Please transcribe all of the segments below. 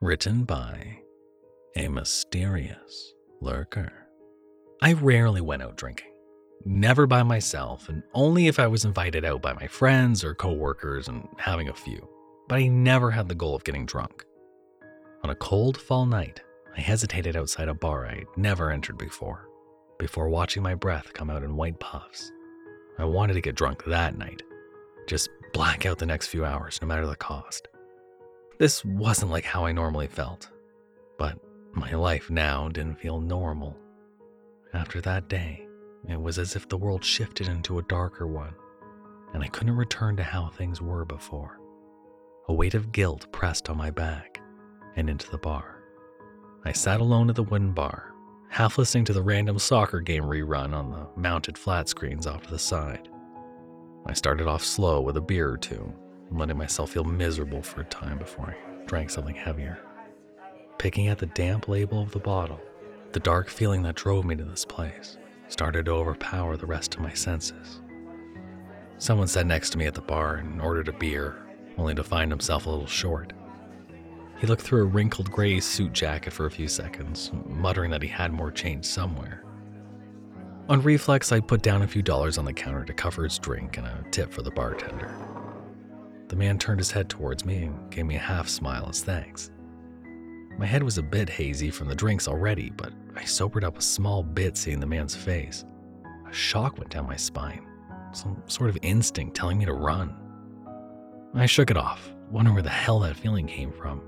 Written by a mysterious lurker. I rarely went out drinking, never by myself, and only if I was invited out by my friends or coworkers and having a few. But I never had the goal of getting drunk. On a cold fall night, I hesitated outside a bar I'd never entered before, before watching my breath come out in white puffs. I wanted to get drunk that night, just black out the next few hours, no matter the cost. This wasn't like how I normally felt, but my life now didn't feel normal. After that day, it was as if the world shifted into a darker one, and I couldn't return to how things were before. A weight of guilt pressed on my back and into the bar. I sat alone at the wooden bar, half listening to the random soccer game rerun on the mounted flat screens off to the side. I started off slow with a beer or two, letting myself feel miserable for a time before I drank something heavier. Picking at the damp label of the bottle, the dark feeling that drove me to this place started to overpower the rest of my senses. Someone sat next to me at the bar and ordered a beer, only to find himself a little short. He looked through a wrinkled gray suit jacket for a few seconds, muttering that he had more change somewhere. On reflex, I put down a few dollars on the counter to cover his drink and a tip for the bartender. The man turned his head towards me and gave me a half smile as thanks. My head was a bit hazy from the drinks already, but I sobered up a small bit seeing the man's face. A shock went down my spine, some sort of instinct telling me to run. I shook it off, wondering where the hell that feeling came from.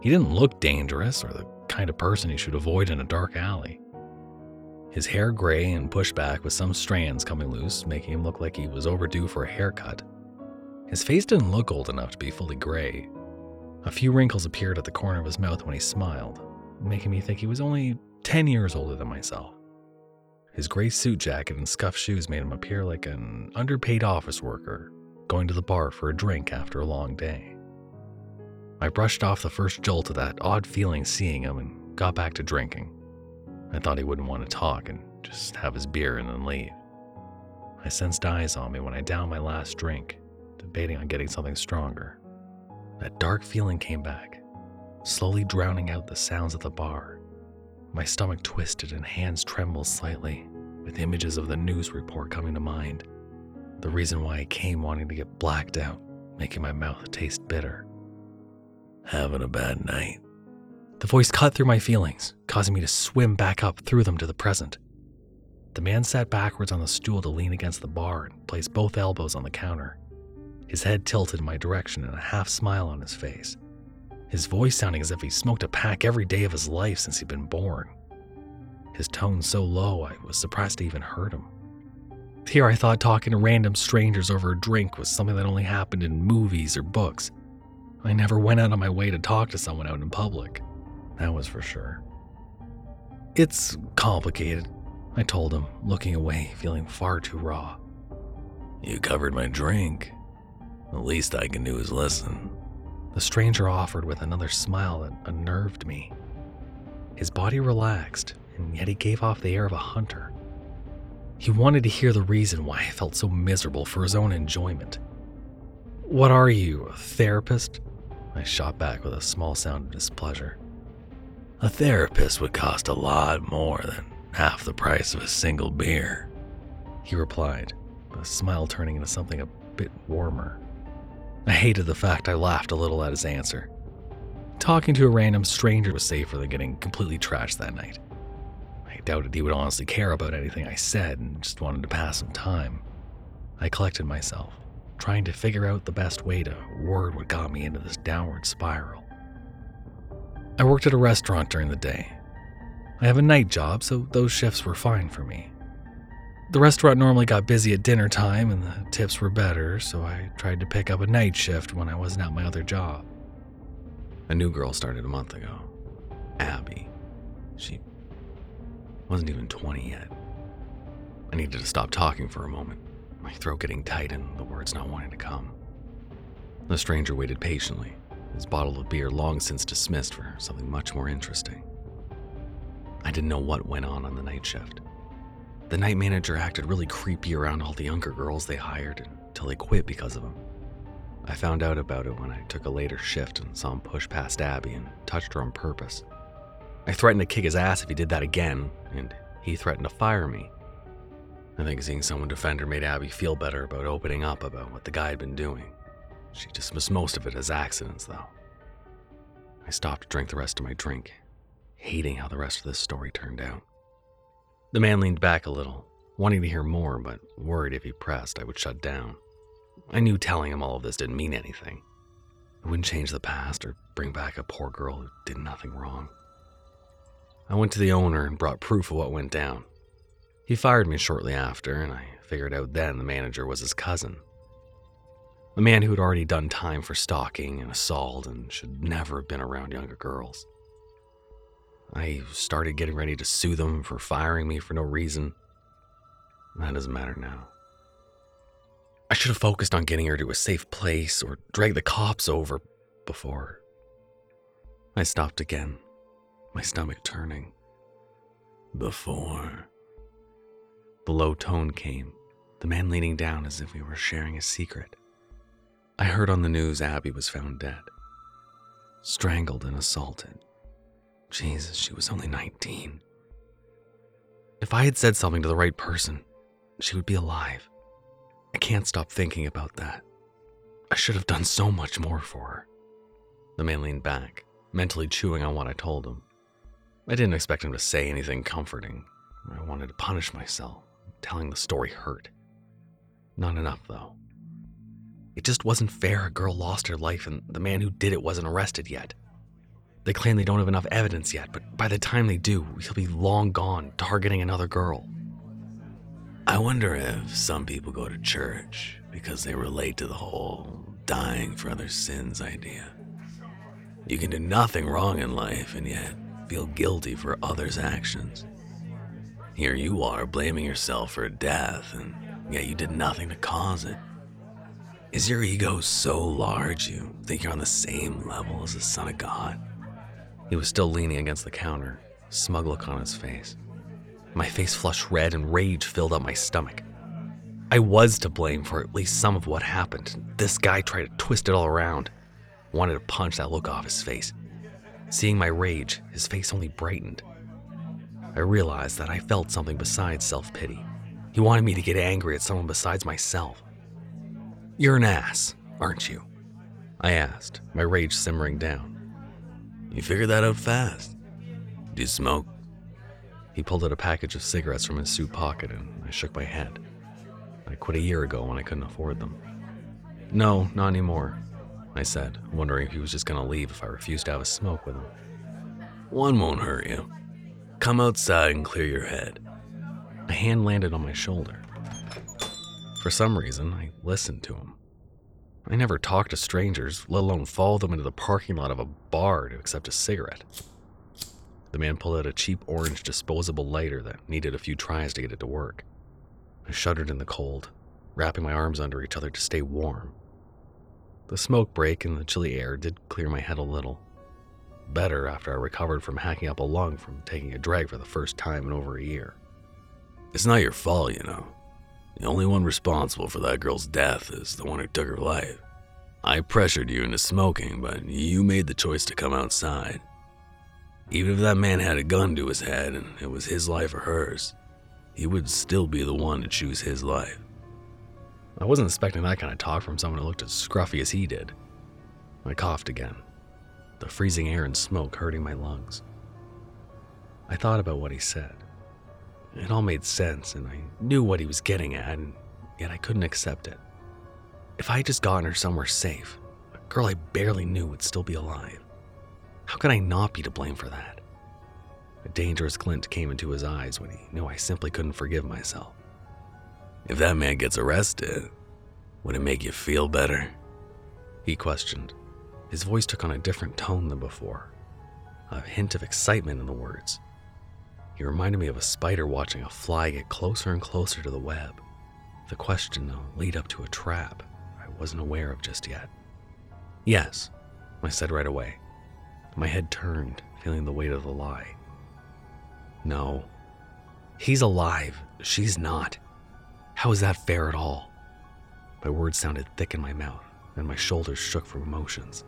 He didn't look dangerous or the kind of person you should avoid in a dark alley. His hair gray and pushed back with some strands coming loose, making him look like he was overdue for a haircut. His face didn't look old enough to be fully gray. A few wrinkles appeared at the corner of his mouth when he smiled, making me think he was only 10 years older than myself. His gray suit jacket and scuffed shoes made him appear like an underpaid office worker going to the bar for a drink after a long day. I brushed off the first jolt of that odd feeling seeing him and got back to drinking. I thought he wouldn't want to talk and just have his beer and then leave. I sensed eyes on me when I downed my last drink, debating on getting something stronger. That dark feeling came back, slowly drowning out the sounds of the bar. My stomach twisted and hands trembled slightly, with images of the news report coming to mind. The reason why I came wanting to get blacked out, making my mouth taste bitter. Having a bad night. The voice cut through my feelings, causing me to swim back up through them to the present. The man sat backwards on the stool to lean against the bar and place both elbows on the counter. His head tilted in my direction and a half smile on his face. His voice sounding as if he smoked a pack every day of his life since he'd been born. His tone so low I was surprised to even heard him. Here I thought talking to random strangers over a drink was something that only happened in movies or books. I never went out of my way to talk to someone out in public. That was for sure. It's complicated, I told him, looking away, feeling far too raw. You covered my drink. The least I can do is listen. The stranger offered with another smile that unnerved me. His body relaxed, and yet he gave off the air of a hunter. He wanted to hear the reason why I felt so miserable for his own enjoyment. What are you, a therapist? I shot back with a small sound of displeasure. A therapist would cost a lot more than half the price of a single beer, he replied, a smile turning into something a bit warmer. I hated the fact I laughed a little at his answer. Talking to a random stranger was safer than getting completely trashed that night. I doubted he would honestly care about anything I said and just wanted to pass some time. I collected myself, trying to figure out the best way to word what got me into this downward spiral. I worked at a restaurant during the day. I have a night job, so those shifts were fine for me. The restaurant normally got busy at dinner time and the tips were better, so I tried to pick up a night shift when I wasn't at my other job. A new girl started a month ago Abby. She wasn't even 20 yet. I needed to stop talking for a moment, my throat getting tight and the words not wanting to come. The stranger waited patiently, his bottle of beer long since dismissed for something much more interesting. I didn't know what went on on the night shift. The night manager acted really creepy around all the younger girls they hired until they quit because of him. I found out about it when I took a later shift and saw him push past Abby and touched her on purpose. I threatened to kick his ass if he did that again, and he threatened to fire me. I think seeing someone defend her made Abby feel better about opening up about what the guy had been doing. She dismissed most of it as accidents, though. I stopped to drink the rest of my drink, hating how the rest of this story turned out. The man leaned back a little, wanting to hear more, but worried if he pressed, I would shut down. I knew telling him all of this didn't mean anything. It wouldn't change the past or bring back a poor girl who did nothing wrong. I went to the owner and brought proof of what went down. He fired me shortly after, and I figured out then the manager was his cousin. A man who had already done time for stalking and assault and should never have been around younger girls. I started getting ready to sue them for firing me for no reason. That doesn't matter now. I should have focused on getting her to a safe place or dragged the cops over before. I stopped again, my stomach turning. Before. The low tone came, the man leaning down as if we were sharing a secret. I heard on the news Abby was found dead, strangled and assaulted. Jesus, she was only 19. If I had said something to the right person, she would be alive. I can't stop thinking about that. I should have done so much more for her. The man leaned back, mentally chewing on what I told him. I didn't expect him to say anything comforting. I wanted to punish myself. Telling the story hurt. Not enough, though. It just wasn't fair a girl lost her life and the man who did it wasn't arrested yet. They claim they don't have enough evidence yet, but by the time they do, he'll be long gone, targeting another girl. I wonder if some people go to church because they relate to the whole dying for other sins idea. You can do nothing wrong in life and yet feel guilty for others' actions. Here you are blaming yourself for death, and yet you did nothing to cause it. Is your ego so large you think you're on the same level as the Son of God? He was still leaning against the counter, smug look on his face. My face flushed red and rage filled up my stomach. I was to blame for at least some of what happened. This guy tried to twist it all around. Wanted to punch that look off his face. Seeing my rage, his face only brightened. I realized that I felt something besides self pity. He wanted me to get angry at someone besides myself. You're an ass, aren't you? I asked, my rage simmering down. You figured that out fast. Do you smoke? He pulled out a package of cigarettes from his suit pocket and I shook my head. I quit a year ago when I couldn't afford them. No, not anymore, I said, wondering if he was just going to leave if I refused to have a smoke with him. One won't hurt you. Come outside and clear your head. A hand landed on my shoulder. For some reason, I listened to him. I never talk to strangers, let alone follow them into the parking lot of a bar to accept a cigarette. The man pulled out a cheap orange disposable lighter that needed a few tries to get it to work. I shuddered in the cold, wrapping my arms under each other to stay warm. The smoke break and the chilly air did clear my head a little better after I recovered from hacking up a lung from taking a drag for the first time in over a year. It's not your fault, you know. The only one responsible for that girl's death is the one who took her life. I pressured you into smoking, but you made the choice to come outside. Even if that man had a gun to his head and it was his life or hers, he would still be the one to choose his life. I wasn't expecting that kind of talk from someone who looked as scruffy as he did. I coughed again the freezing air and smoke hurting my lungs. I thought about what he said. It all made sense, and I knew what he was getting at, and yet I couldn't accept it. If I had just gotten her somewhere safe, a girl I barely knew would still be alive. How could I not be to blame for that? A dangerous glint came into his eyes when he knew I simply couldn't forgive myself. If that man gets arrested, would it make you feel better? He questioned. His voice took on a different tone than before, a hint of excitement in the words. He reminded me of a spider watching a fly get closer and closer to the web. The question, lead up to a trap, I wasn't aware of just yet. Yes, I said right away. My head turned, feeling the weight of the lie. No. He's alive. She's not. How is that fair at all? My words sounded thick in my mouth and my shoulders shook from emotions.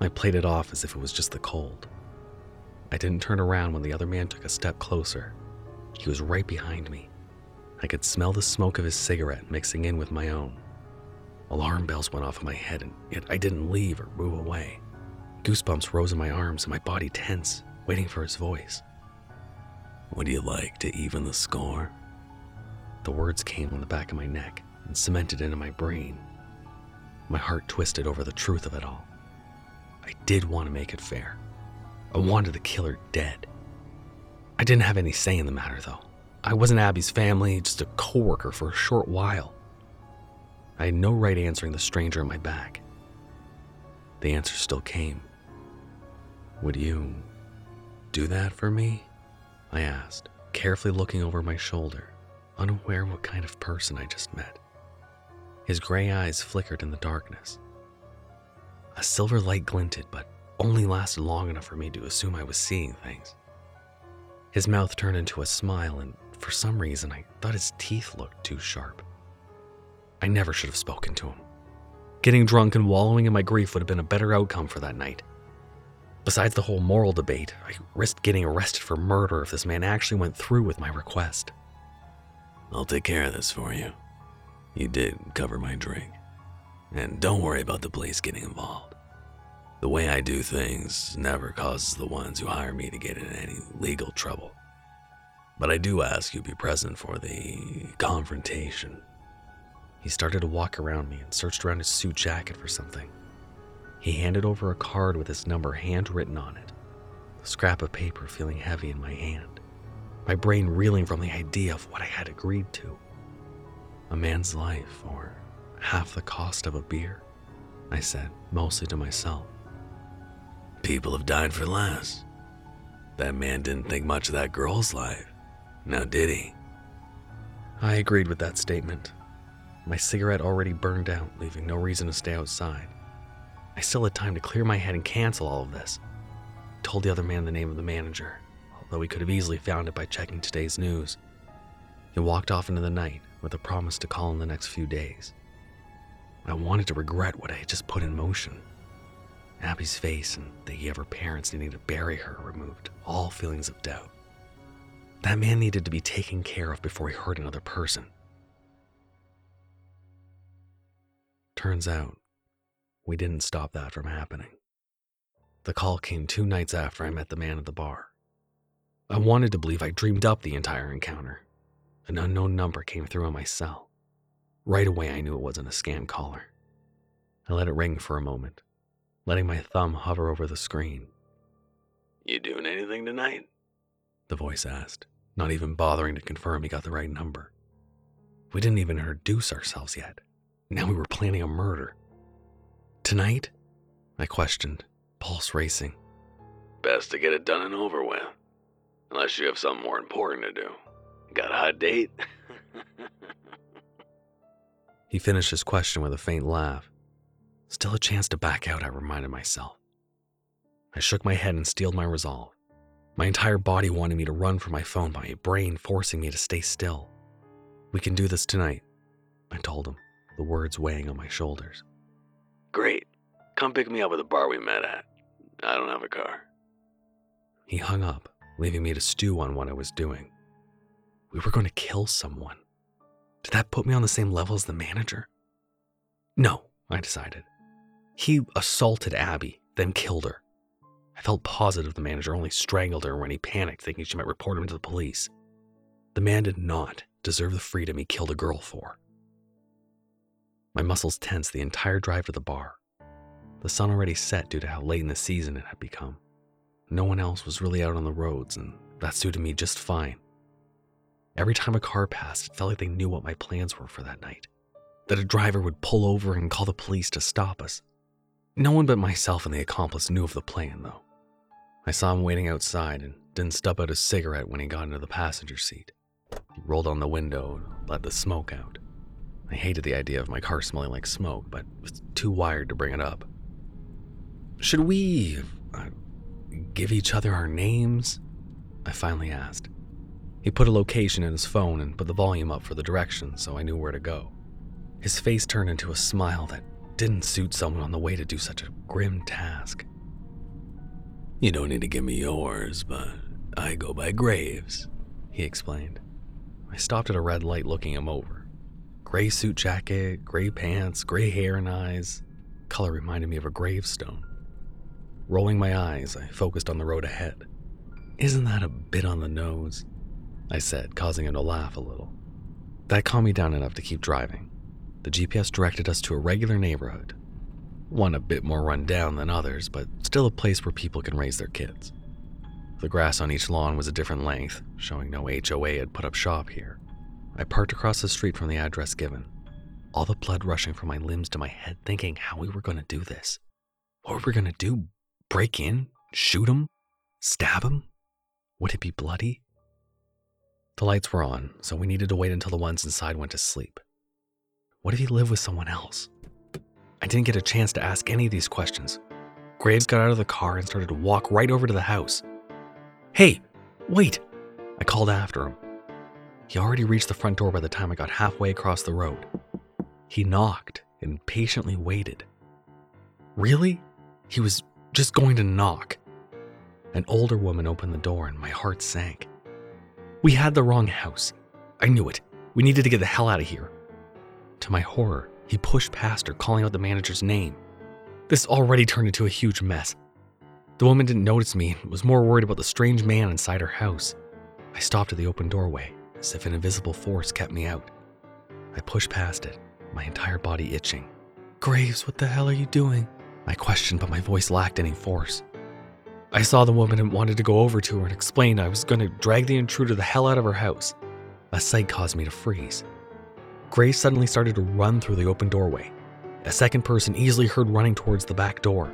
I played it off as if it was just the cold. I didn't turn around when the other man took a step closer. He was right behind me. I could smell the smoke of his cigarette mixing in with my own. Alarm bells went off in my head, and yet I didn't leave or move away. Goosebumps rose in my arms and my body tense, waiting for his voice. Would you like to even the score? The words came on the back of my neck and cemented into my brain. My heart twisted over the truth of it all. I did want to make it fair. I wanted the killer dead. I didn't have any say in the matter, though. I wasn't Abby's family, just a coworker for a short while. I had no right answering the stranger in my back. The answer still came. Would you do that for me? I asked, carefully looking over my shoulder, unaware what kind of person I just met. His gray eyes flickered in the darkness. A silver light glinted, but only lasted long enough for me to assume I was seeing things. His mouth turned into a smile, and for some reason, I thought his teeth looked too sharp. I never should have spoken to him. Getting drunk and wallowing in my grief would have been a better outcome for that night. Besides the whole moral debate, I risked getting arrested for murder if this man actually went through with my request. I'll take care of this for you. You did cover my drink. And don't worry about the police getting involved. The way I do things never causes the ones who hire me to get in any legal trouble. But I do ask you be present for the confrontation. He started to walk around me and searched around his suit jacket for something. He handed over a card with his number handwritten on it, the scrap of paper feeling heavy in my hand, my brain reeling from the idea of what I had agreed to. A man's life, or half the cost of a beer, I said, mostly to myself. People have died for less. That man didn't think much of that girl's life. Now, did he? I agreed with that statement. My cigarette already burned out, leaving no reason to stay outside. I still had time to clear my head and cancel all of this. I told the other man the name of the manager, although he could have easily found it by checking today's news. He walked off into the night with a promise to call in the next few days. I wanted to regret what I had just put in motion. Abby's face and the idea of her parents needing to bury her removed all feelings of doubt. That man needed to be taken care of before he hurt another person. Turns out, we didn't stop that from happening. The call came two nights after I met the man at the bar. I wanted to believe I dreamed up the entire encounter. An unknown number came through on my cell. Right away, I knew it wasn't a scam caller. I let it ring for a moment, letting my thumb hover over the screen. You doing anything tonight? The voice asked, not even bothering to confirm he got the right number. We didn't even introduce ourselves yet. Now we were planning a murder. Tonight? I questioned, pulse racing. Best to get it done and over with. Unless you have something more important to do. Got a hot date? he finished his question with a faint laugh. Still a chance to back out, I reminded myself. I shook my head and steeled my resolve. My entire body wanted me to run for my phone, but my brain forcing me to stay still. We can do this tonight, I told him, the words weighing on my shoulders. Great. Come pick me up at the bar we met at. I don't have a car. He hung up, leaving me to stew on what I was doing. We were going to kill someone. Did that put me on the same level as the manager? No, I decided. He assaulted Abby, then killed her. I felt positive the manager only strangled her when he panicked, thinking she might report him to the police. The man did not deserve the freedom he killed a girl for. My muscles tensed the entire drive to the bar. The sun already set due to how late in the season it had become. No one else was really out on the roads, and that suited me just fine. Every time a car passed, it felt like they knew what my plans were for that night. That a driver would pull over and call the police to stop us. No one but myself and the accomplice knew of the plan, though. I saw him waiting outside and didn't stub out a cigarette when he got into the passenger seat. He rolled on the window and let the smoke out. I hated the idea of my car smelling like smoke, but was too wired to bring it up. Should we uh, give each other our names? I finally asked. He put a location in his phone and put the volume up for the directions so I knew where to go. His face turned into a smile that didn't suit someone on the way to do such a grim task. You don't need to give me yours, but I go by Graves, he explained. I stopped at a red light looking him over. Gray suit jacket, gray pants, gray hair and eyes. Color reminded me of a gravestone. Rolling my eyes, I focused on the road ahead. Isn't that a bit on the nose? I said, causing him to laugh a little. That calmed me down enough to keep driving. The GPS directed us to a regular neighborhood. One a bit more run down than others, but still a place where people can raise their kids. The grass on each lawn was a different length, showing no HOA had put up shop here. I parked across the street from the address given, all the blood rushing from my limbs to my head, thinking how we were going to do this. What were we going to do? Break in? Shoot him? Stab him? Would it be bloody? The lights were on, so we needed to wait until the ones inside went to sleep. What if he lived with someone else? I didn't get a chance to ask any of these questions. Graves got out of the car and started to walk right over to the house. Hey, wait! I called after him. He already reached the front door by the time I got halfway across the road. He knocked and patiently waited. Really? He was just going to knock. An older woman opened the door and my heart sank. We had the wrong house. I knew it. We needed to get the hell out of here. To my horror, he pushed past her, calling out the manager's name. This already turned into a huge mess. The woman didn't notice me and was more worried about the strange man inside her house. I stopped at the open doorway, as if an invisible force kept me out. I pushed past it, my entire body itching. Graves, what the hell are you doing? I questioned, but my voice lacked any force. I saw the woman and wanted to go over to her and explain I was going to drag the intruder the hell out of her house. A sight caused me to freeze. Graves suddenly started to run through the open doorway. A second person easily heard running towards the back door.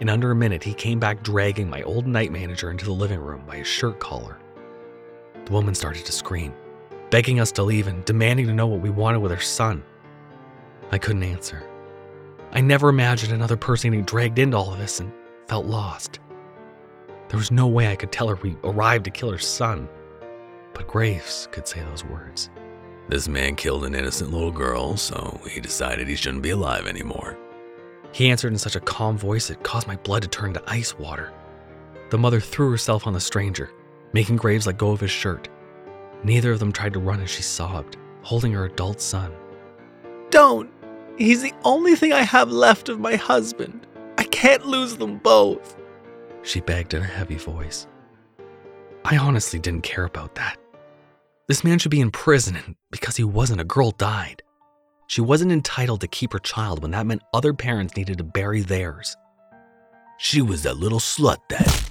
In under a minute, he came back dragging my old night manager into the living room by his shirt collar. The woman started to scream, begging us to leave and demanding to know what we wanted with her son. I couldn't answer. I never imagined another person getting dragged into all of this and felt lost. There was no way I could tell her we arrived to kill her son. But Graves could say those words. This man killed an innocent little girl, so he decided he shouldn't be alive anymore. He answered in such a calm voice it caused my blood to turn to ice water. The mother threw herself on the stranger, making Graves let go of his shirt. Neither of them tried to run as she sobbed, holding her adult son. Don't! He's the only thing I have left of my husband. I can't lose them both. She begged in a heavy voice. I honestly didn't care about that. This man should be in prison, and because he wasn't, a girl died. She wasn't entitled to keep her child when that meant other parents needed to bury theirs. She was that little slut that.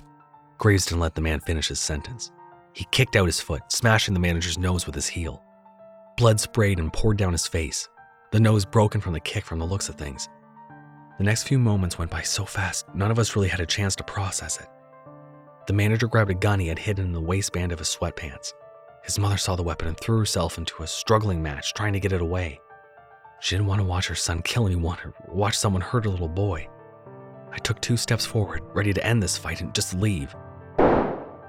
Graves didn't let the man finish his sentence. He kicked out his foot, smashing the manager's nose with his heel. Blood sprayed and poured down his face, the nose broken from the kick from the looks of things. The next few moments went by so fast, none of us really had a chance to process it. The manager grabbed a gun he had hidden in the waistband of his sweatpants. His mother saw the weapon and threw herself into a struggling match, trying to get it away. She didn't want to watch her son kill anyone or watch someone hurt a little boy. I took two steps forward, ready to end this fight and just leave.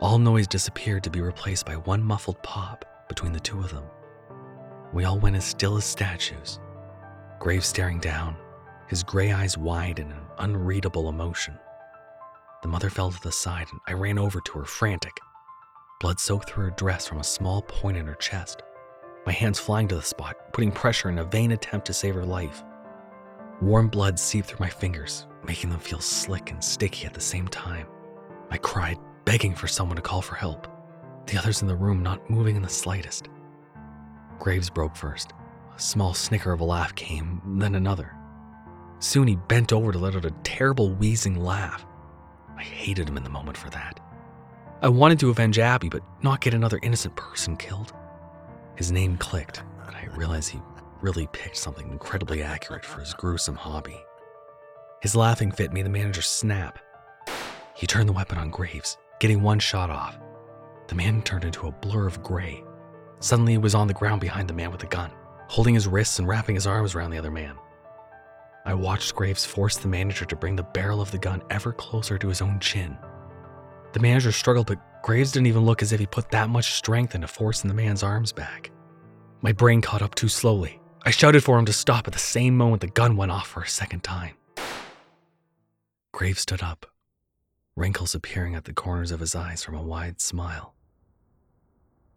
All noise disappeared to be replaced by one muffled pop between the two of them. We all went as still as statues, Graves staring down, his gray eyes wide in an unreadable emotion. The mother fell to the side and I ran over to her, frantic. Blood soaked through her dress from a small point in her chest. My hands flying to the spot, putting pressure in a vain attempt to save her life. Warm blood seeped through my fingers, making them feel slick and sticky at the same time. I cried, begging for someone to call for help. The others in the room not moving in the slightest. Graves broke first. A small snicker of a laugh came, then another. Soon he bent over to let out a terrible wheezing laugh. I hated him in the moment for that. I wanted to avenge Abby, but not get another innocent person killed. His name clicked, and I realized he really picked something incredibly accurate for his gruesome hobby. His laughing fit made the manager snap. He turned the weapon on Graves, getting one shot off. The man turned into a blur of gray. Suddenly, he was on the ground behind the man with the gun, holding his wrists and wrapping his arms around the other man. I watched Graves force the manager to bring the barrel of the gun ever closer to his own chin. The manager struggled, but Graves didn't even look as if he put that much strength into forcing the man's arms back. My brain caught up too slowly. I shouted for him to stop at the same moment the gun went off for a second time. Graves stood up, wrinkles appearing at the corners of his eyes from a wide smile.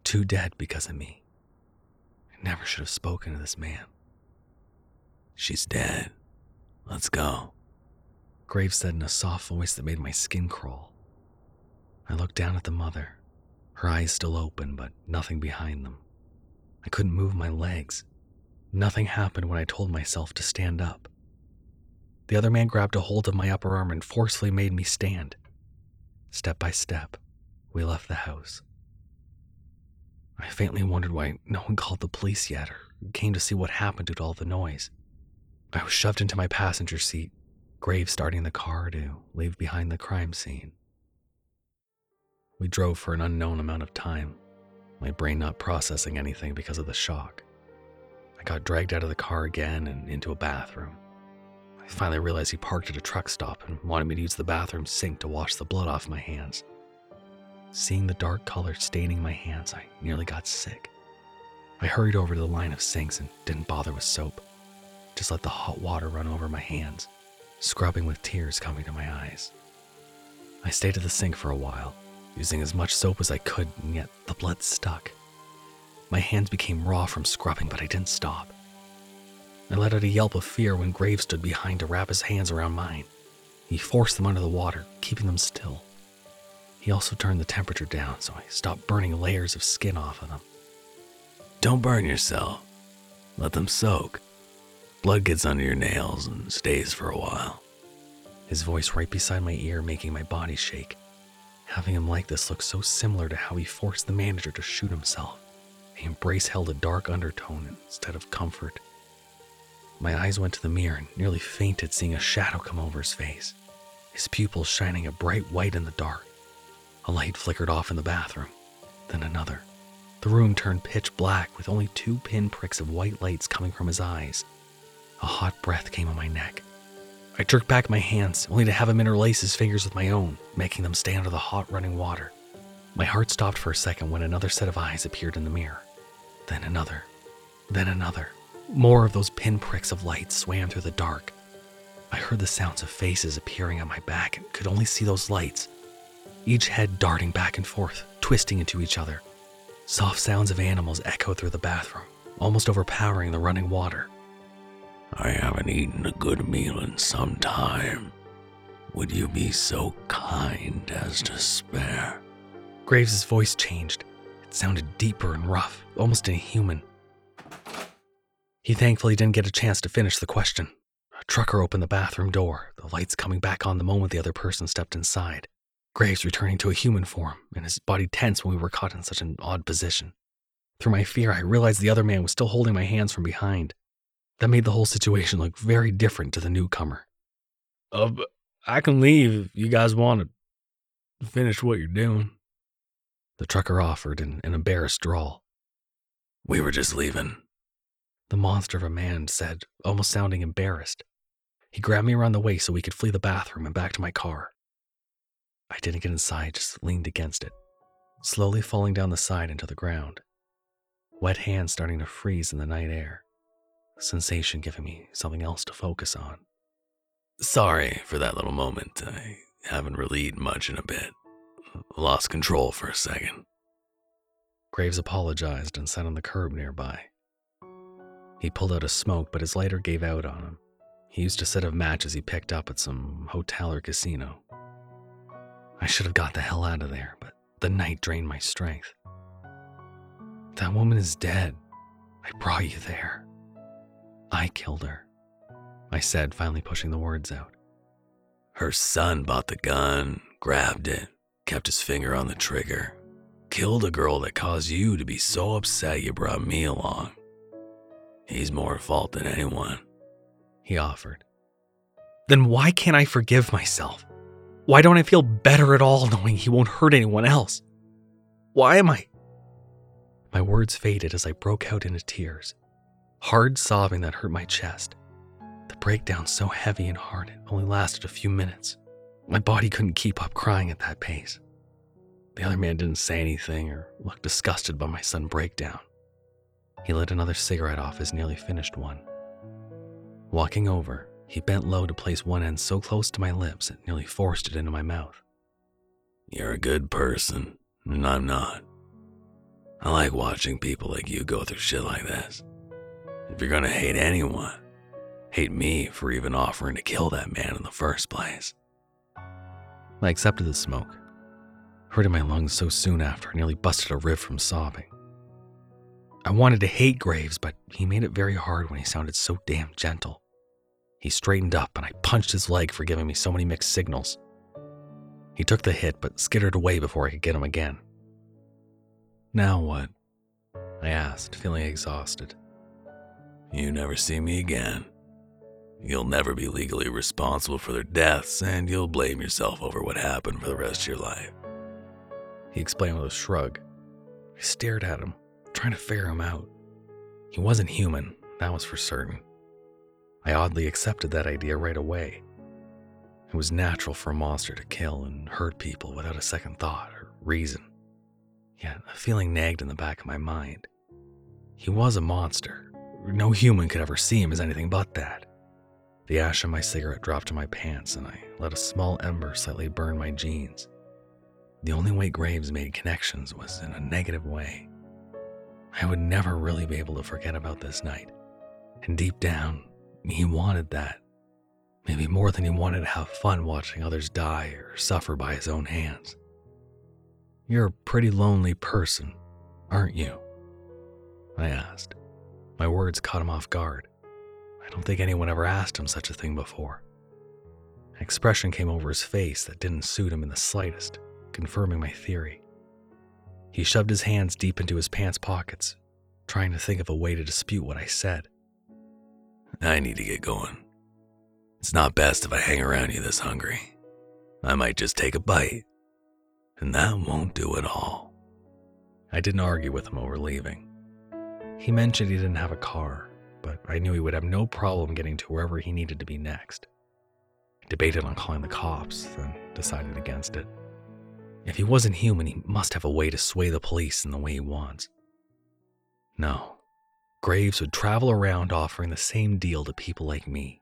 Two dead because of me. I never should have spoken to this man. She's dead. Let's go. Graves said in a soft voice that made my skin crawl. I looked down at the mother, her eyes still open, but nothing behind them. I couldn't move my legs. Nothing happened when I told myself to stand up. The other man grabbed a hold of my upper arm and forcefully made me stand. Step by step, we left the house. I faintly wondered why no one called the police yet or came to see what happened due to all the noise. I was shoved into my passenger seat, Graves starting the car to leave behind the crime scene. We drove for an unknown amount of time, my brain not processing anything because of the shock. I got dragged out of the car again and into a bathroom. I finally realized he parked at a truck stop and wanted me to use the bathroom sink to wash the blood off my hands. Seeing the dark color staining my hands, I nearly got sick. I hurried over to the line of sinks and didn't bother with soap. Just let the hot water run over my hands, scrubbing with tears coming to my eyes. I stayed at the sink for a while, using as much soap as I could, and yet the blood stuck. My hands became raw from scrubbing, but I didn't stop. I let out a yelp of fear when Graves stood behind to wrap his hands around mine. He forced them under the water, keeping them still. He also turned the temperature down, so I stopped burning layers of skin off of them. Don't burn yourself. Let them soak. Blood gets under your nails and stays for a while. His voice right beside my ear making my body shake. Having him like this looked so similar to how he forced the manager to shoot himself. The embrace held a dark undertone instead of comfort. My eyes went to the mirror and nearly fainted seeing a shadow come over his face, his pupils shining a bright white in the dark. A light flickered off in the bathroom, then another. The room turned pitch black with only two pinpricks of white lights coming from his eyes. A hot breath came on my neck. I jerked back my hands, only to have him interlace his fingers with my own, making them stay under the hot running water. My heart stopped for a second when another set of eyes appeared in the mirror. Then another. Then another. More of those pinpricks of light swam through the dark. I heard the sounds of faces appearing on my back and could only see those lights, each head darting back and forth, twisting into each other. Soft sounds of animals echoed through the bathroom, almost overpowering the running water. I haven't eaten a good meal in some time. Would you be so kind as to spare? Graves' voice changed. It sounded deeper and rough, almost inhuman. He thankfully didn't get a chance to finish the question. A trucker opened the bathroom door, the lights coming back on the moment the other person stepped inside. Graves returning to a human form, and his body tense when we were caught in such an odd position. Through my fear, I realized the other man was still holding my hands from behind. That made the whole situation look very different to the newcomer. Uh, I can leave if you guys want to finish what you're doing. The trucker offered in an embarrassed drawl. We were just leaving. The monster of a man said, almost sounding embarrassed. He grabbed me around the waist so we could flee the bathroom and back to my car. I didn't get inside, just leaned against it, slowly falling down the side into the ground. Wet hands starting to freeze in the night air, sensation giving me something else to focus on. Sorry for that little moment. I haven't really eaten much in a bit. Lost control for a second. Graves apologized and sat on the curb nearby. He pulled out a smoke, but his lighter gave out on him. He used a set of matches he picked up at some hotel or casino. I should have got the hell out of there, but the night drained my strength. That woman is dead. I brought you there. I killed her, I said, finally pushing the words out. Her son bought the gun, grabbed it, kept his finger on the trigger, killed a girl that caused you to be so upset you brought me along. He's more at fault than anyone. He offered. Then why can't I forgive myself? Why don't I feel better at all knowing he won't hurt anyone else? Why am I? My words faded as I broke out into tears, hard sobbing that hurt my chest. The breakdown so heavy and hard it only lasted a few minutes. My body couldn't keep up crying at that pace. The other man didn't say anything or look disgusted by my sudden breakdown. He lit another cigarette off his nearly finished one. Walking over, he bent low to place one end so close to my lips it nearly forced it into my mouth. You're a good person, and I'm not. I like watching people like you go through shit like this. If you're gonna hate anyone, hate me for even offering to kill that man in the first place. I accepted the smoke, hurting my lungs so soon after I nearly busted a rib from sobbing. I wanted to hate Graves, but he made it very hard when he sounded so damn gentle. He straightened up and I punched his leg for giving me so many mixed signals. He took the hit but skittered away before I could get him again. Now what? I asked, feeling exhausted. You never see me again. You'll never be legally responsible for their deaths, and you'll blame yourself over what happened for the rest of your life. He explained with a shrug. I stared at him, trying to figure him out. He wasn't human, that was for certain. I oddly accepted that idea right away. It was natural for a monster to kill and hurt people without a second thought or reason. Yet a feeling nagged in the back of my mind. He was a monster. No human could ever see him as anything but that. The ash of my cigarette dropped to my pants, and I let a small ember slightly burn my jeans. The only way Graves made connections was in a negative way. I would never really be able to forget about this night. And deep down, he wanted that. Maybe more than he wanted to have fun watching others die or suffer by his own hands. You're a pretty lonely person, aren't you? I asked. My words caught him off guard. I don't think anyone ever asked him such a thing before. An expression came over his face that didn't suit him in the slightest, confirming my theory. He shoved his hands deep into his pants pockets, trying to think of a way to dispute what I said. I need to get going. It's not best if I hang around you this hungry. I might just take a bite, and that won't do at all. I didn't argue with him over leaving. He mentioned he didn't have a car, but I knew he would have no problem getting to wherever he needed to be next. I debated on calling the cops, then decided against it. If he wasn't human, he must have a way to sway the police in the way he wants. No, Graves would travel around offering the same deal to people like me.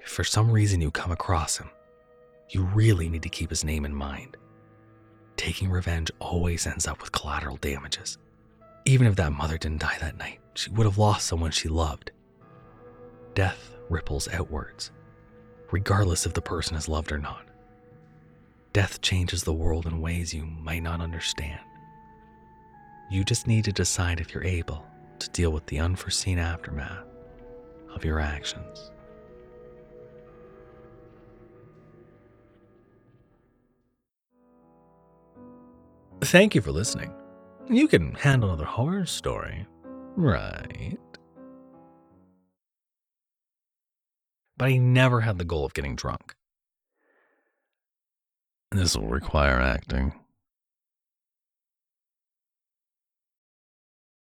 If for some reason you come across him, you really need to keep his name in mind. Taking revenge always ends up with collateral damages. Even if that mother didn't die that night, she would have lost someone she loved. Death ripples outwards, regardless if the person is loved or not. Death changes the world in ways you might not understand. You just need to decide if you're able to deal with the unforeseen aftermath of your actions. Thank you for listening. You can handle another horror story, right? But he never had the goal of getting drunk. This will require acting.